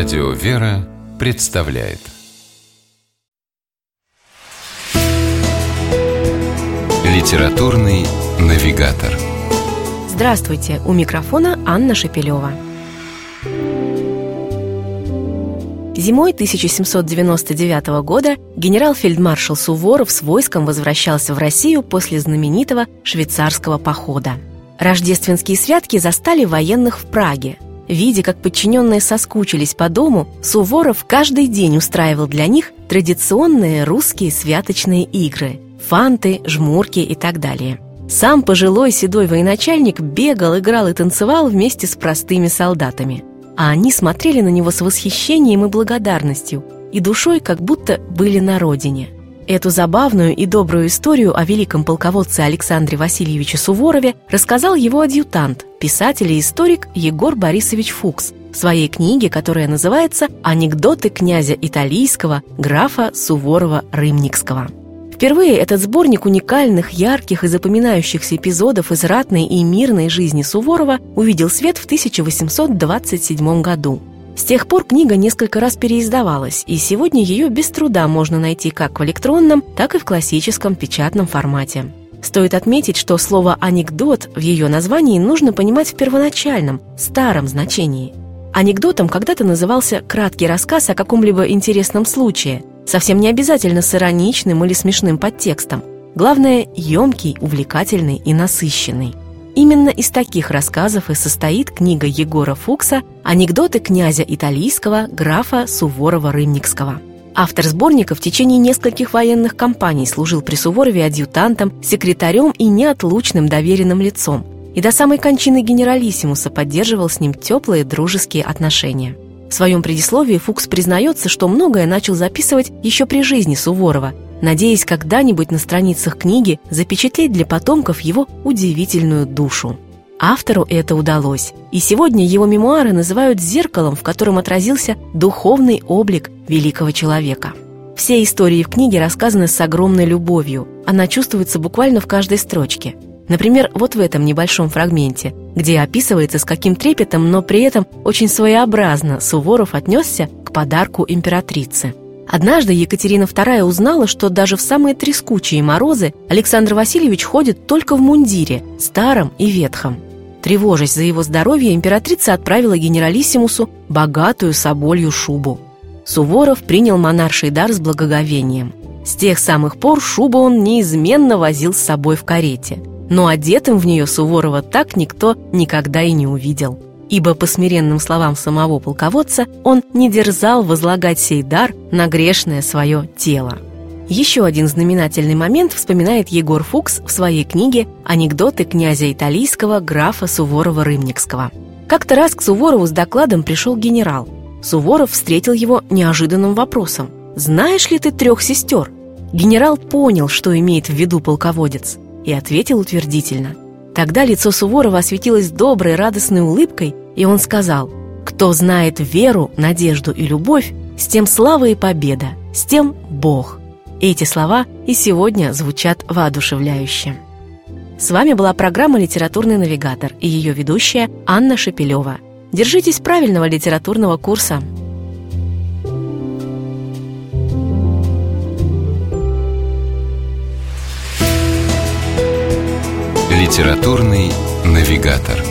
Радио «Вера» представляет Литературный навигатор Здравствуйте! У микрофона Анна Шепелева. Зимой 1799 года генерал-фельдмаршал Суворов с войском возвращался в Россию после знаменитого швейцарского похода. Рождественские святки застали военных в Праге – Видя, как подчиненные соскучились по дому, Суворов каждый день устраивал для них традиционные русские святочные игры – фанты, жмурки и так далее. Сам пожилой седой военачальник бегал, играл и танцевал вместе с простыми солдатами. А они смотрели на него с восхищением и благодарностью, и душой как будто были на родине – Эту забавную и добрую историю о великом полководце Александре Васильевиче Суворове рассказал его адъютант, писатель и историк Егор Борисович Фукс в своей книге, которая называется «Анекдоты князя Италийского графа Суворова-Рымникского». Впервые этот сборник уникальных, ярких и запоминающихся эпизодов из ратной и мирной жизни Суворова увидел свет в 1827 году. С тех пор книга несколько раз переиздавалась, и сегодня ее без труда можно найти как в электронном, так и в классическом печатном формате. Стоит отметить, что слово «анекдот» в ее названии нужно понимать в первоначальном, старом значении. Анекдотом когда-то назывался краткий рассказ о каком-либо интересном случае, совсем не обязательно с ироничным или смешным подтекстом. Главное – емкий, увлекательный и насыщенный. Именно из таких рассказов и состоит книга Егора Фукса «Анекдоты князя италийского графа Суворова-Рымникского». Автор сборника в течение нескольких военных кампаний служил при Суворове адъютантом, секретарем и неотлучным доверенным лицом, и до самой кончины генералиссимуса поддерживал с ним теплые дружеские отношения. В своем предисловии Фукс признается, что многое начал записывать еще при жизни Суворова – надеясь когда-нибудь на страницах книги запечатлеть для потомков его удивительную душу. Автору это удалось, и сегодня его мемуары называют зеркалом, в котором отразился духовный облик великого человека. Все истории в книге рассказаны с огромной любовью, она чувствуется буквально в каждой строчке. Например, вот в этом небольшом фрагменте, где описывается, с каким трепетом, но при этом очень своеобразно Суворов отнесся к подарку императрицы – Однажды Екатерина II узнала, что даже в самые трескучие морозы Александр Васильевич ходит только в мундире, старом и ветхом. Тревожась за его здоровье, императрица отправила генералиссимусу богатую соболью шубу. Суворов принял монарший дар с благоговением. С тех самых пор шубу он неизменно возил с собой в карете. Но одетым в нее Суворова так никто никогда и не увидел ибо, по смиренным словам самого полководца, он не дерзал возлагать сей дар на грешное свое тело. Еще один знаменательный момент вспоминает Егор Фукс в своей книге «Анекдоты князя италийского графа Суворова-Рымникского». Как-то раз к Суворову с докладом пришел генерал. Суворов встретил его неожиданным вопросом. «Знаешь ли ты трех сестер?» Генерал понял, что имеет в виду полководец, и ответил утвердительно. Тогда лицо Суворова осветилось доброй, радостной улыбкой, и он сказал, «Кто знает веру, надежду и любовь, с тем слава и победа, с тем Бог». Эти слова и сегодня звучат воодушевляюще. С вами была программа «Литературный навигатор» и ее ведущая Анна Шепелева. Держитесь правильного литературного курса. Литературный навигатор.